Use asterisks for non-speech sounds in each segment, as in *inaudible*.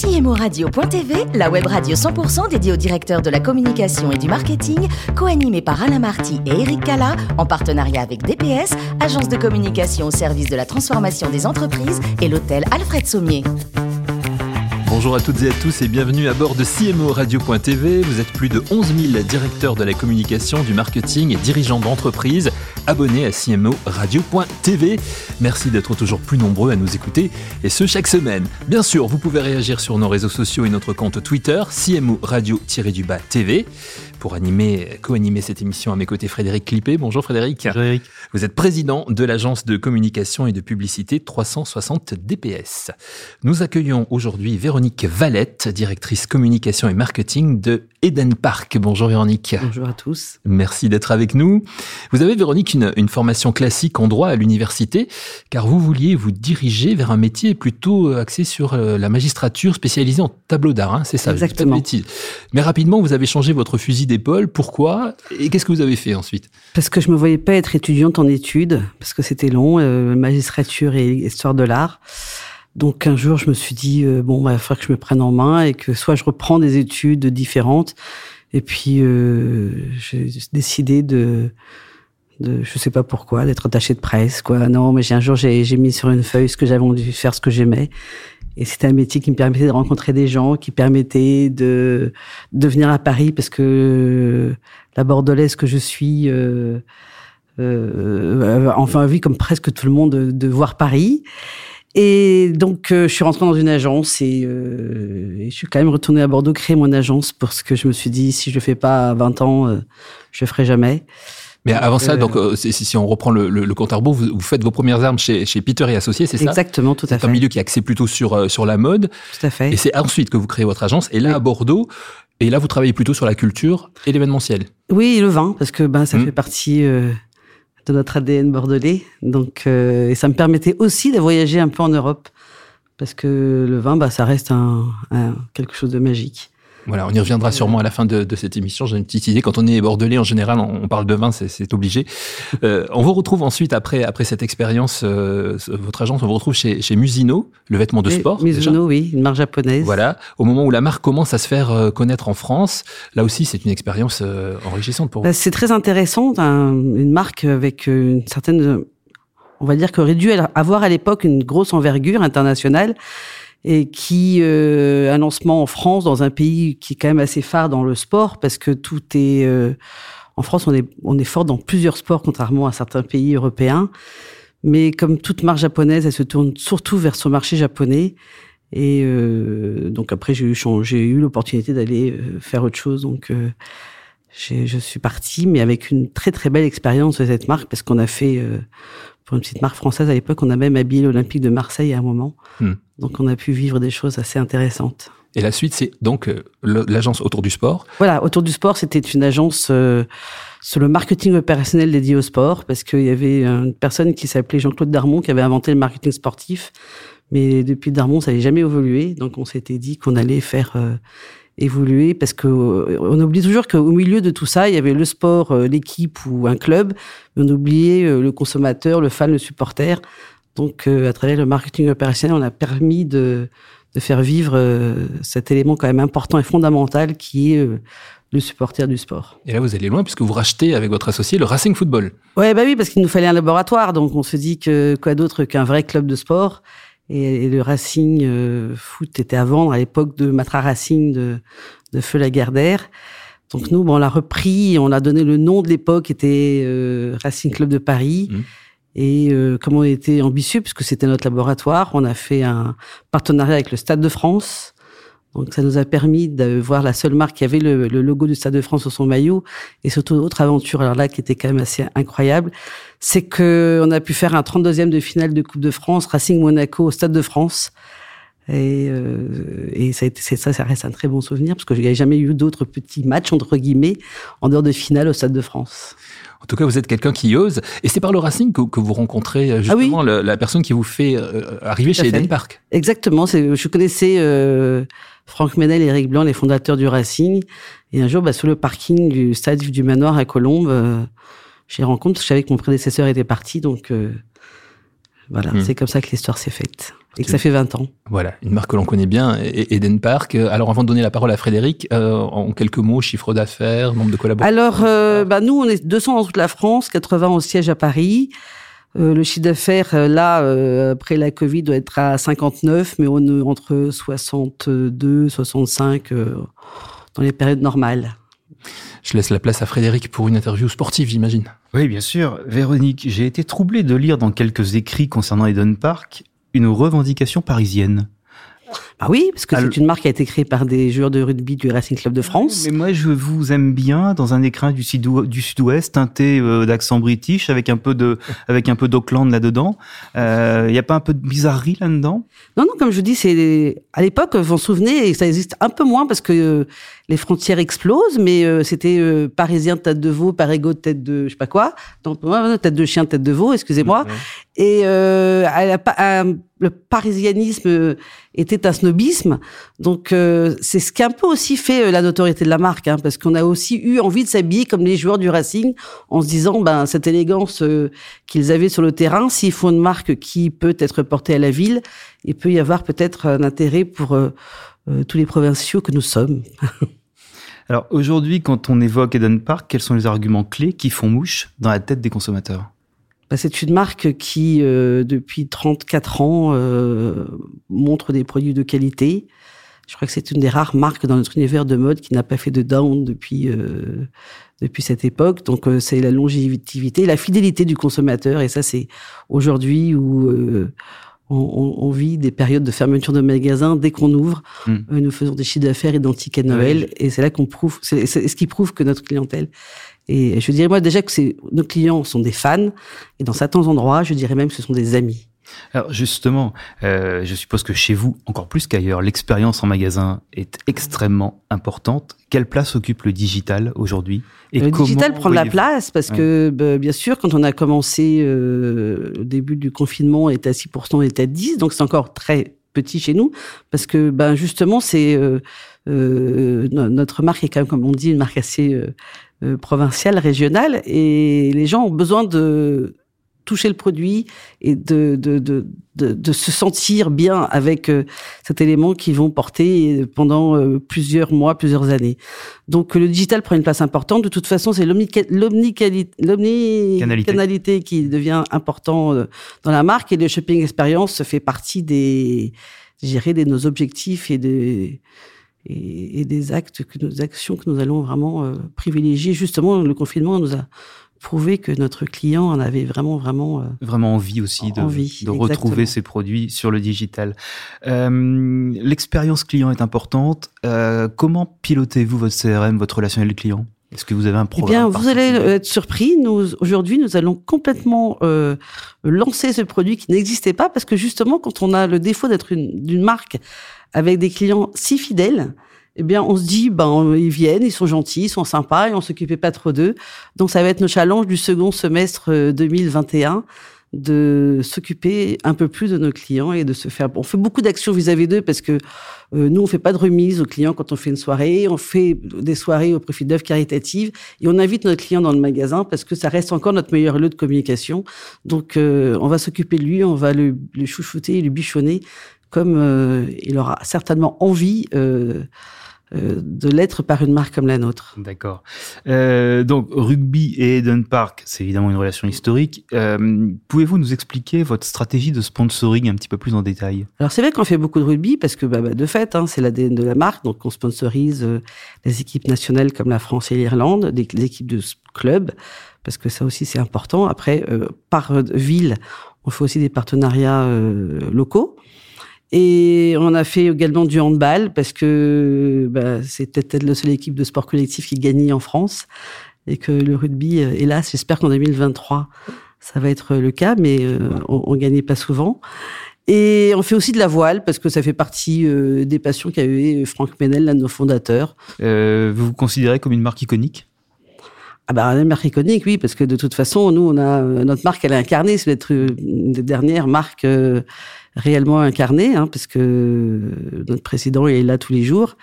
CMORadio.tv, la web radio 100% dédiée aux directeurs de la communication et du marketing, co-animée par Alain Marty et Eric Cala, en partenariat avec DPS, agence de communication au service de la transformation des entreprises, et l'hôtel Alfred Sommier. Bonjour à toutes et à tous et bienvenue à bord de CMO Radio.tv. Vous êtes plus de 11 000 directeurs de la communication, du marketing et dirigeants d'entreprise abonnés à CMO Radio.tv. Merci d'être toujours plus nombreux à nous écouter et ce chaque semaine. Bien sûr, vous pouvez réagir sur nos réseaux sociaux et notre compte Twitter CMO Radio-TV pour animer, co-animer cette émission à mes côtés Frédéric Clippé. Bonjour Frédéric. Frédéric. Vous êtes président de l'agence de communication et de publicité 360 DPS. Nous accueillons aujourd'hui Véronique Valette, directrice communication et marketing de Eden Park. Bonjour Véronique. Bonjour à tous. Merci d'être avec nous. Vous avez Véronique une, une formation classique en droit à l'université car vous vouliez vous diriger vers un métier plutôt axé sur euh, la magistrature spécialisée en tableau d'art. Hein, c'est ça. Exactement. Mais rapidement, vous avez changé votre fusil d'épaule. Pourquoi Et qu'est-ce que vous avez fait ensuite? Parce que je me voyais pas être étudiante en études, parce que c'était long, euh, magistrature et histoire de l'art. Donc un jour, je me suis dit euh, bon, bah, il va que je me prenne en main et que soit je reprends des études différentes, et puis euh, j'ai décidé de de, je sais pas pourquoi, d'être attaché de presse, quoi. Non, mais j'ai un jour, j'ai mis sur une feuille ce que j'avais envie de faire, ce que j'aimais. Et c'était un métier qui me permettait de rencontrer des gens, qui permettait de, de venir à Paris parce que la bordelaise que je suis, euh, euh, enfin, envie, comme presque tout le monde, de, de voir Paris. Et donc, euh, je suis rentrée dans une agence et, euh, et, je suis quand même retournée à Bordeaux créer mon agence parce que je me suis dit, si je le fais pas à 20 ans, euh, je le ferai jamais. Mais avant ça, donc, euh, si, si, on reprend le, le, le compte à rebours, vous, vous, faites vos premières armes chez, chez Peter et Associés, c'est ça? Exactement, tout à fait. C'est un milieu qui est axé plutôt sur, sur la mode. Tout à fait. Et c'est ensuite que vous créez votre agence. Et là, oui. à Bordeaux, et là, vous travaillez plutôt sur la culture et l'événementiel. Oui, et le vin, parce que ben, ça mmh. fait partie de notre ADN bordelais. Donc, euh, et ça me permettait aussi de voyager un peu en Europe. Parce que le vin, bah, ça reste quelque chose de magique. Voilà, on y reviendra sûrement à la fin de, de cette émission. J'ai une petite idée. Quand on est bordelais, en général, on, parle de vin, c'est obligé. *laughs* Euh, on vous retrouve ensuite, après, après cette expérience, euh, votre agence, on vous retrouve chez, chez Musino, le vêtement de sport. Musino, oui, une marque japonaise. Voilà, au moment où la marque commence à se faire euh, connaître en France, là aussi, c'est une expérience euh, enrichissante pour vous. Bah, c'est très intéressant, un, une marque avec une certaine, on va dire, qui aurait dû avoir à l'époque une grosse envergure internationale et qui euh, un lancement en France dans un pays qui est quand même assez phare dans le sport parce que tout est euh, en France on est on est fort dans plusieurs sports contrairement à certains pays européens. Mais comme toute marque japonaise elle se tourne surtout vers son marché japonais. Et euh, donc après j'ai eu j'ai eu l'opportunité d'aller euh, faire autre chose. Donc euh, je suis partie mais avec une très très belle expérience de cette marque parce qu'on a fait euh, pour une petite marque française à l'époque on a même habillé l'Olympique de Marseille à un moment hmm. Donc on a pu vivre des choses assez intéressantes. Et la suite, c'est donc euh, l'agence autour du sport. Voilà, autour du sport, c'était une agence euh, sur le marketing opérationnel dédié au sport, parce qu'il y avait une personne qui s'appelait Jean-Claude Darmon qui avait inventé le marketing sportif, mais depuis Darmon, ça n'avait jamais évolué. Donc on s'était dit qu'on allait faire euh, évoluer, parce que euh, on oublie toujours qu'au milieu de tout ça, il y avait le sport, euh, l'équipe ou un club, mais on oubliait le consommateur, le fan, le supporter. Donc, euh, à travers le marketing opérationnel, on a permis de, de faire vivre euh, cet élément quand même important et fondamental qui est euh, le supporter du sport. Et là, vous allez loin puisque vous rachetez avec votre associé le Racing Football. Ouais, bah oui, parce qu'il nous fallait un laboratoire. Donc, on se dit que quoi d'autre qu'un vrai club de sport? Et, et le Racing euh, Foot était à vendre à l'époque de Matra Racing de, de Feu Lagardère. Donc nous, bon, on l'a repris, on a donné le nom de l'époque, était euh, Racing Club de Paris. Mmh. Et euh, comme on était ambitieux, puisque c'était notre laboratoire, on a fait un partenariat avec le Stade de France. Donc ça nous a permis de voir la seule marque qui avait le, logo du Stade de France sur son maillot. Et surtout, autre aventure, alors là, qui était quand même assez incroyable, c'est que on a pu faire un 32e de finale de Coupe de France, Racing Monaco au Stade de France. Et, euh, et ça, ça, ça reste un très bon souvenir, parce que je n'avais jamais eu d'autres petits matchs, entre guillemets, en dehors de finale au Stade de France. En tout cas, vous êtes quelqu'un qui ose. Et c'est par le Racing que, que vous rencontrez justement ah oui. le, la personne qui vous fait euh, arriver chez Eden Park. Exactement. Je connaissais euh, Franck Ménel et Eric Blanc, les fondateurs du Racing. Et un jour, bah, sur le parking du stade du Manoir à Colombes, euh, j'ai rencontré, je savais que mon prédécesseur était parti, donc euh, Voilà, Hmm. c'est comme ça que l'histoire s'est faite. Et que ça fait 20 ans. Voilà, une marque que l'on connaît bien, E- Eden Park. Alors, avant de donner la parole à Frédéric, euh, en quelques mots, chiffre d'affaires, nombre de collaborateurs. Alors, euh, bah, nous, on est 200 dans toute la France, 80 au siège à Paris. Euh, le chiffre d'affaires, euh, là, euh, après la Covid, doit être à 59, mais on est entre 62, 65 euh, dans les périodes normales. Je laisse la place à Frédéric pour une interview sportive, j'imagine. Oui, bien sûr. Véronique, j'ai été troublé de lire dans quelques écrits concernant Eden Park une revendication parisienne. Bah oui, parce que c'est une marque qui a été créée par des joueurs de rugby du Racing Club de France. Mais moi, je vous aime bien dans un écrin du, sud- du sud-ouest teinté euh, d'accent british avec un peu de, avec un peu d'Auckland là-dedans. Il n'y a pas un peu de bizarrerie là-dedans? Non, non, comme je vous dis, c'est à l'époque, vous vous en souvenez, et ça existe un peu moins parce que euh, les frontières explosent, mais euh, c'était euh, parisien tête de veau, parigo tête de je sais pas quoi, donc tête de chien tête de veau, excusez-moi. Et euh, le parisianisme euh, était un snobisme, donc euh, c'est ce qui a un peu aussi fait la notoriété de la marque, hein, parce qu'on a aussi eu envie de s'habiller comme les joueurs du Racing, en se disant ben cette élégance qu'ils avaient sur le terrain, s'ils font une marque qui peut être portée à la ville, il peut y avoir peut-être un intérêt pour tous les provinciaux que nous sommes. *laughs* Alors aujourd'hui, quand on évoque Eden Park, quels sont les arguments clés qui font mouche dans la tête des consommateurs? Bah, c'est une marque qui, euh, depuis 34 ans, euh, montre des produits de qualité. Je crois que c'est une des rares marques dans notre univers de mode qui n'a pas fait de down depuis euh, depuis cette époque. Donc euh, c'est la longévité, la fidélité du consommateur. Et ça, c'est aujourd'hui où euh, on, on- vit des périodes de fermeture de magasins. Dès qu'on ouvre, Mm. euh, nous faisons des chiffres d'affaires identiques à Noël. Et c'est là qu'on prouve, c'est ce qui prouve que notre clientèle. Et je dirais moi déjà que nos clients sont des fans. Et dans certains endroits, je dirais même que ce sont des amis. Alors justement, euh, je suppose que chez vous, encore plus qu'ailleurs, l'expérience en magasin est extrêmement importante. Quelle place occupe le digital aujourd'hui Et le digital prend de la place parce Ouais. que, bah, bien sûr, quand on a commencé euh, au début du confinement, on était à 6%, on était à 10%, donc c'est encore très petit chez nous parce que, ben justement, c'est euh, euh, no- notre marque est quand même, comme on dit, une marque assez euh, provinciale, régionale, et les gens ont besoin de toucher le produit et de, de, de, de, de se sentir bien avec euh, cet élément qu'ils vont porter pendant euh, plusieurs mois, plusieurs années. Donc le digital prend une place importante. De toute façon, c'est l'omnicanalité qui devient important euh, dans la marque et le shopping experience fait partie des, dirais, de nos objectifs et des et, et des actes que nos actions que nous allons vraiment euh, privilégier. Justement, le confinement nous a prouvé que notre client en avait vraiment vraiment euh, Vraiment envie aussi de, Envie, de retrouver ses produits sur le digital. Euh, L'expérience client est importante. Euh, comment pilotez-vous votre CRM, votre relationnel client? Est-ce que vous avez un Eh programme bien, vous allez être surpris. Nous, aujourd'hui, nous allons complètement euh, lancer ce produit qui n'existait pas parce que justement, quand on a le défaut d'être une, d'une marque avec des clients si fidèles, eh bien, on se dit, ben, ils viennent, ils sont gentils, ils sont sympas et on s'occupait pas trop d'eux. Donc, ça va être nos challenges du second semestre euh, 2021 de s'occuper un peu plus de nos clients et de se faire. On fait beaucoup d'actions vis-à-vis d'eux parce que euh, nous, on fait pas de remise aux clients quand on fait une soirée. On fait des soirées au profit d'œuvres caritatives et on invite notre client dans le magasin parce que ça reste encore notre meilleur lieu de communication. Donc, euh, on va s'occuper de lui, on va le, le chouchouter le bichonner comme euh, il aura certainement envie euh, euh, de l'être par une marque comme la nôtre. D'accord. Euh, donc, rugby et Eden Park, c'est évidemment une relation historique. Euh, Pouvez-vous nous expliquer votre stratégie de sponsoring un petit peu plus en détail? Alors c'est vrai qu'on fait beaucoup de rugby parce que bah, bah, de fait, hein, c'est l'ADN de la marque, donc on sponsorise euh, les équipes nationales comme la France et l'Irlande, des, équipes de clubs, parce que ça aussi c'est important. Après, euh, par euh, ville, on fait aussi des partenariats euh, locaux. Et on a fait également du handball parce que bah, c'était peut-être la seule équipe de sport collectif qui gagnait en France et que le rugby, euh, hélas, j'espère qu'en 2023 ça va être le cas, mais euh, on, gagnait pas souvent. Et on fait aussi de la voile parce que ça fait partie euh, des passions qu'avait Franck Menel, l'un de nos fondateurs. euh, Vous vous considérez comme une marque iconique? Ah bah, une marque iconique, oui, parce que de toute façon, nous, on a euh, notre marque, elle est incarnée, c'est d'être une des dernières marques euh, réellement incarnées, hein, parce que euh, notre président il est là tous les jours,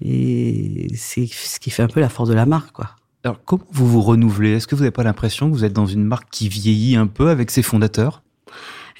et c'est ce qui fait un peu la force de la marque, quoi. Alors, comment vous vous renouvelez? Est-ce que vous n'avez pas l'impression que vous êtes dans une marque qui vieillit un peu avec ses fondateurs?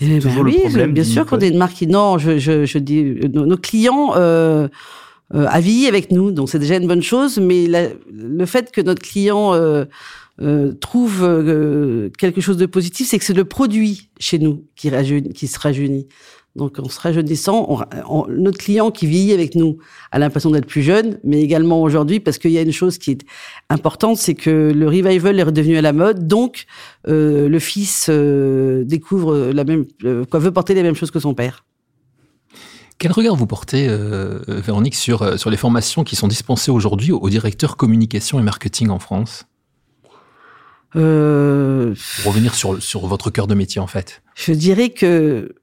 Eh ben oui, bien sûr qu'on est une marque qui... Non, je, je, je dis, nos, clients euh, euh, avec nous, donc c'est déjà une bonne chose, mais le fait que notre client euh, euh, trouve euh, quelque chose de positif, c'est que c'est le produit chez nous qui, qui se rajeunit. Donc, en se rajeunissant, on, notre client qui vieillit avec nous a l'impression d'être plus jeune, mais également aujourd'hui, parce qu'il y a une chose qui est importante, c'est que le revival est redevenu à la mode. Donc, euh, le fils euh, découvre la même, quoi, veut porter les mêmes choses que son père. Quel regard vous portez, Véronique, sur, sur les formations qui sont dispensées aujourd'hui aux directeurs communication et marketing en France? Euh, Revenir sur, sur votre cœur de métier, en fait. Je dirais que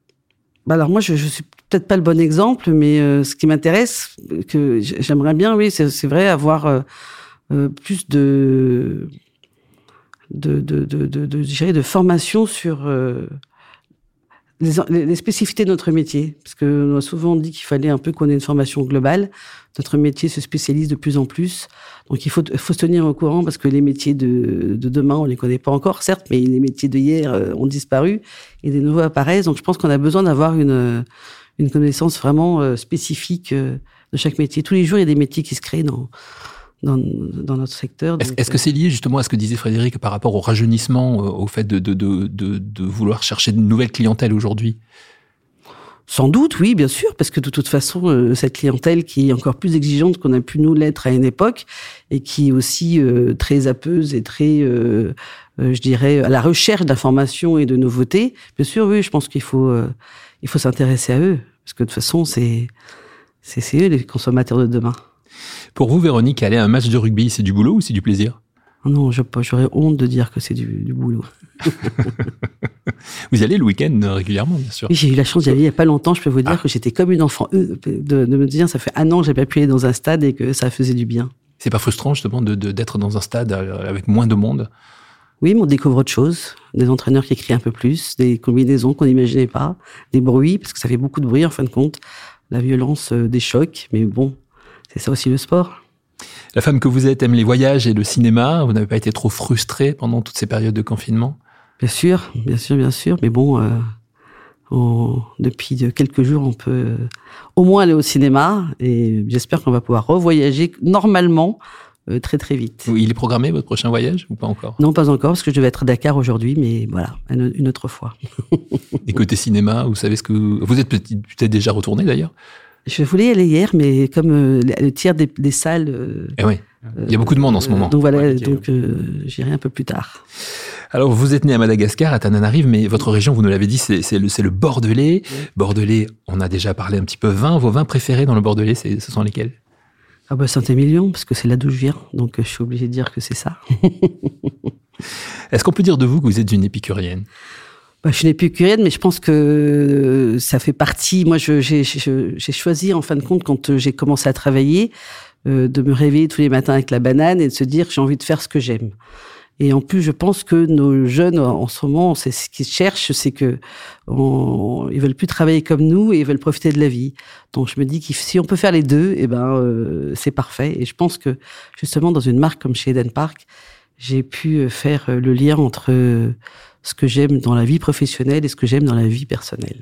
bah alors moi, je, je suis peut-être pas le bon exemple, mais euh, ce qui m'intéresse, que j'aimerais bien, oui, c'est vrai, avoir euh, euh, plus de de de de de, de, de formation sur les, spécificités de notre métier, parce que on a souvent dit qu'il fallait un peu qu'on ait une formation globale. Notre métier se spécialise de plus en plus, donc il faut, faut se tenir au courant parce que les métiers de, de demain, on les connaît pas encore, certes, mais les métiers de hier euh, ont disparu et des nouveaux apparaissent. Donc je pense qu'on a besoin d'avoir une, une connaissance vraiment euh, spécifique euh, de chaque métier. Tous les jours, il y a des métiers qui se créent dans dans, dans, notre secteur. Est-ce que c'est lié justement à ce que disait Frédéric par rapport au rajeunissement, au fait de, de, de, de vouloir chercher de nouvelles clientèles aujourd'hui? Sans doute, oui, bien sûr, parce que de toute façon, euh, cette clientèle qui est encore plus exigeante qu'on a pu nous l'être à une époque, et qui est aussi euh, très appeuse et très, euh, je dirais, à la recherche d'informations et de nouveautés, bien sûr, oui, je pense qu'il faut, il faut s'intéresser à eux, parce que de toute façon, c'est, c'est, eux les consommateurs de demain. Pour vous, Véronique, aller à un match de rugby, c'est du boulot ou c'est du plaisir? Non, j'aurais honte de dire que c'est du, du boulot. *laughs* Vous allez le week-end euh, régulièrement, bien sûr. J'ai eu la chance d'y aller il n'y a pas longtemps. Je peux vous dire ah. que j'étais comme une enfant, euh, de, me dire, ça fait un an que j'ai pas pu aller dans un stade et que ça faisait du bien. C'est pas frustrant, justement, d'être de, dans un stade euh, avec moins de monde? Oui, mais on découvre autre chose. Des entraîneurs qui écrivent un peu plus, des combinaisons qu'on n'imaginait pas, des bruits, parce que ça fait beaucoup de bruit en fin de compte, la violence des chocs. Mais bon, c'est ça aussi le sport. La femme que vous êtes aime les voyages et le cinéma. Vous n'avez pas été trop frustrée pendant toutes ces périodes de confinement? Bien sûr, bien sûr, bien sûr. Mais bon, euh, depuis quelques jours, on peut euh, au moins aller au cinéma et j'espère qu'on va pouvoir revoyager normalement euh, très très vite. Il est programmé votre prochain voyage ou pas encore? Non, pas encore, parce que je devais être à Dakar aujourd'hui, mais voilà, une, autre fois. *laughs* et côté cinéma, vous savez ce que vous êtes peut-être déjà retourné d'ailleurs? Je voulais y aller hier, mais comme le tiers des, salles. eh oui. Il y a beaucoup de monde en ce moment. Donc voilà, donc j'irai un peu plus tard. Alors, vous êtes né à Madagascar, à Tananarive, mais votre région, vous nous l'avez dit, c'est le, le Bordelais. Bordelais, on a déjà parlé un petit peu vin. Vos vins préférés dans le Bordelais, ce sont lesquels? Ah bah Saint-Émilion, parce que c'est là d'où je viens, donc je suis obligé de dire que c'est ça. *laughs* Est-ce qu'on peut dire de vous que vous êtes une épicurienne? Bah, je suis une épicurienne, mais je pense que ça fait partie. Moi, j'ai choisi, en fin de compte, quand j'ai commencé à travailler, euh, de me réveiller tous les matins avec la banane et de se dire j'ai envie de faire ce que j'aime. Et en plus, je pense que nos jeunes, en ce moment, c'est ce qu'ils cherchent, c'est que on, ils veulent plus travailler comme nous et ils veulent profiter de la vie. Donc, je me dis que si on peut faire les deux, eh ben, euh, c'est parfait. Et je pense que justement, dans une marque comme chez Eden Park, j'ai pu faire le lien entre ce que j'aime dans la vie professionnelle et ce que j'aime dans la vie personnelle.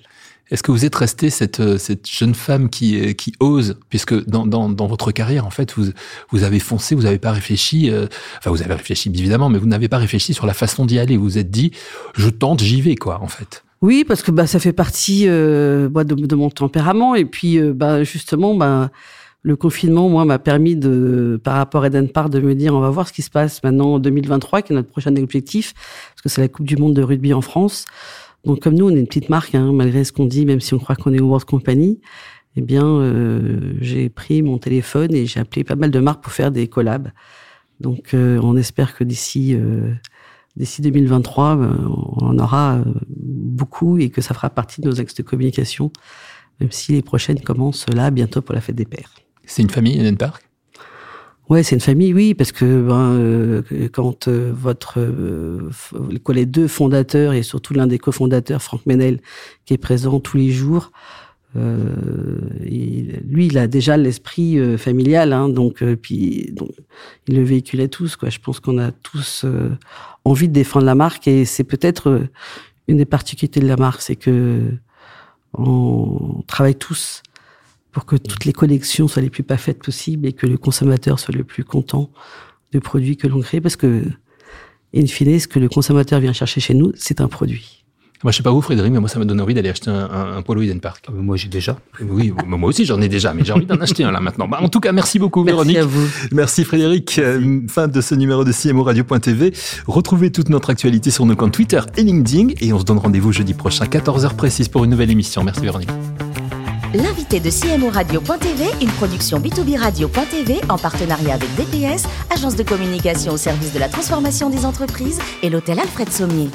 Est-ce que vous êtes restée cette, euh, cette jeune femme qui, euh, qui ose, puisque dans, dans, dans votre carrière, en fait, vous, vous avez foncé, vous n'avez pas réfléchi, euh, enfin vous avez réfléchi évidemment, mais vous n'avez pas réfléchi sur la façon d'y aller. Vous vous êtes dit, je tente, j'y vais, quoi, en fait. Oui, parce que bah, ça fait partie euh, de, de, mon tempérament. Et puis, bah, justement, bah, le confinement, moi, m'a permis de, par rapport à Eden Park, de me dire, on va voir ce qui se passe maintenant en 2023, qui est notre prochain objectif, parce que c'est la Coupe du Monde de rugby en France. Donc comme nous, on est une petite marque, hein, malgré ce qu'on dit, même si on croit qu'on est une World Company, eh bien, euh, j'ai pris mon téléphone et j'ai appelé pas mal de marques pour faire des collabs. Donc euh, on espère que d'ici euh, d'ici 2023, on en aura beaucoup et que ça fera partie de nos axes de communication, même si les prochaines commencent là bientôt pour la fête des pères. C'est une famille, Eden Park? Ouais, c'est une famille, oui, parce que ben, euh, quand euh, votre euh, les deux fondateurs et surtout l'un des cofondateurs, Franck Menel, qui est présent tous les jours, lui, il a déjà l'esprit familial, hein, donc puis donc, il le véhiculait tous, quoi. Je pense qu'on a tous envie de défendre la marque et c'est peut-être une des particularités de la marque, c'est que on travaille tous pour que toutes les collections soient les plus parfaites possibles et que le consommateur soit le plus content du produit que l'on crée, parce que, in fine, ce que le consommateur vient chercher chez nous, c'est un produit. Moi, je sais pas vous, Frédéric, mais moi, ça m'a donné envie d'aller acheter un, un, un Polo Eden Park. Ah, moi, j'ai déjà. Oui, moi aussi, j'en ai déjà, mais j'ai envie d'en acheter un là maintenant. Bah, en tout cas, merci beaucoup, merci Véronique. À vous. Merci, Frédéric. Euh, fin de ce numéro de CMO Radio.tv. Retrouvez toute notre actualité sur nos comptes Twitter et LinkedIn. Et on se donne rendez-vous jeudi prochain, 14h précise, pour une nouvelle émission. Merci, Véronique. L'invité de CMO Radio.tv, une production B2B Radio.tv en partenariat avec DPS, agence de communication au service de la transformation des entreprises et l'hôtel Alfred Sommier.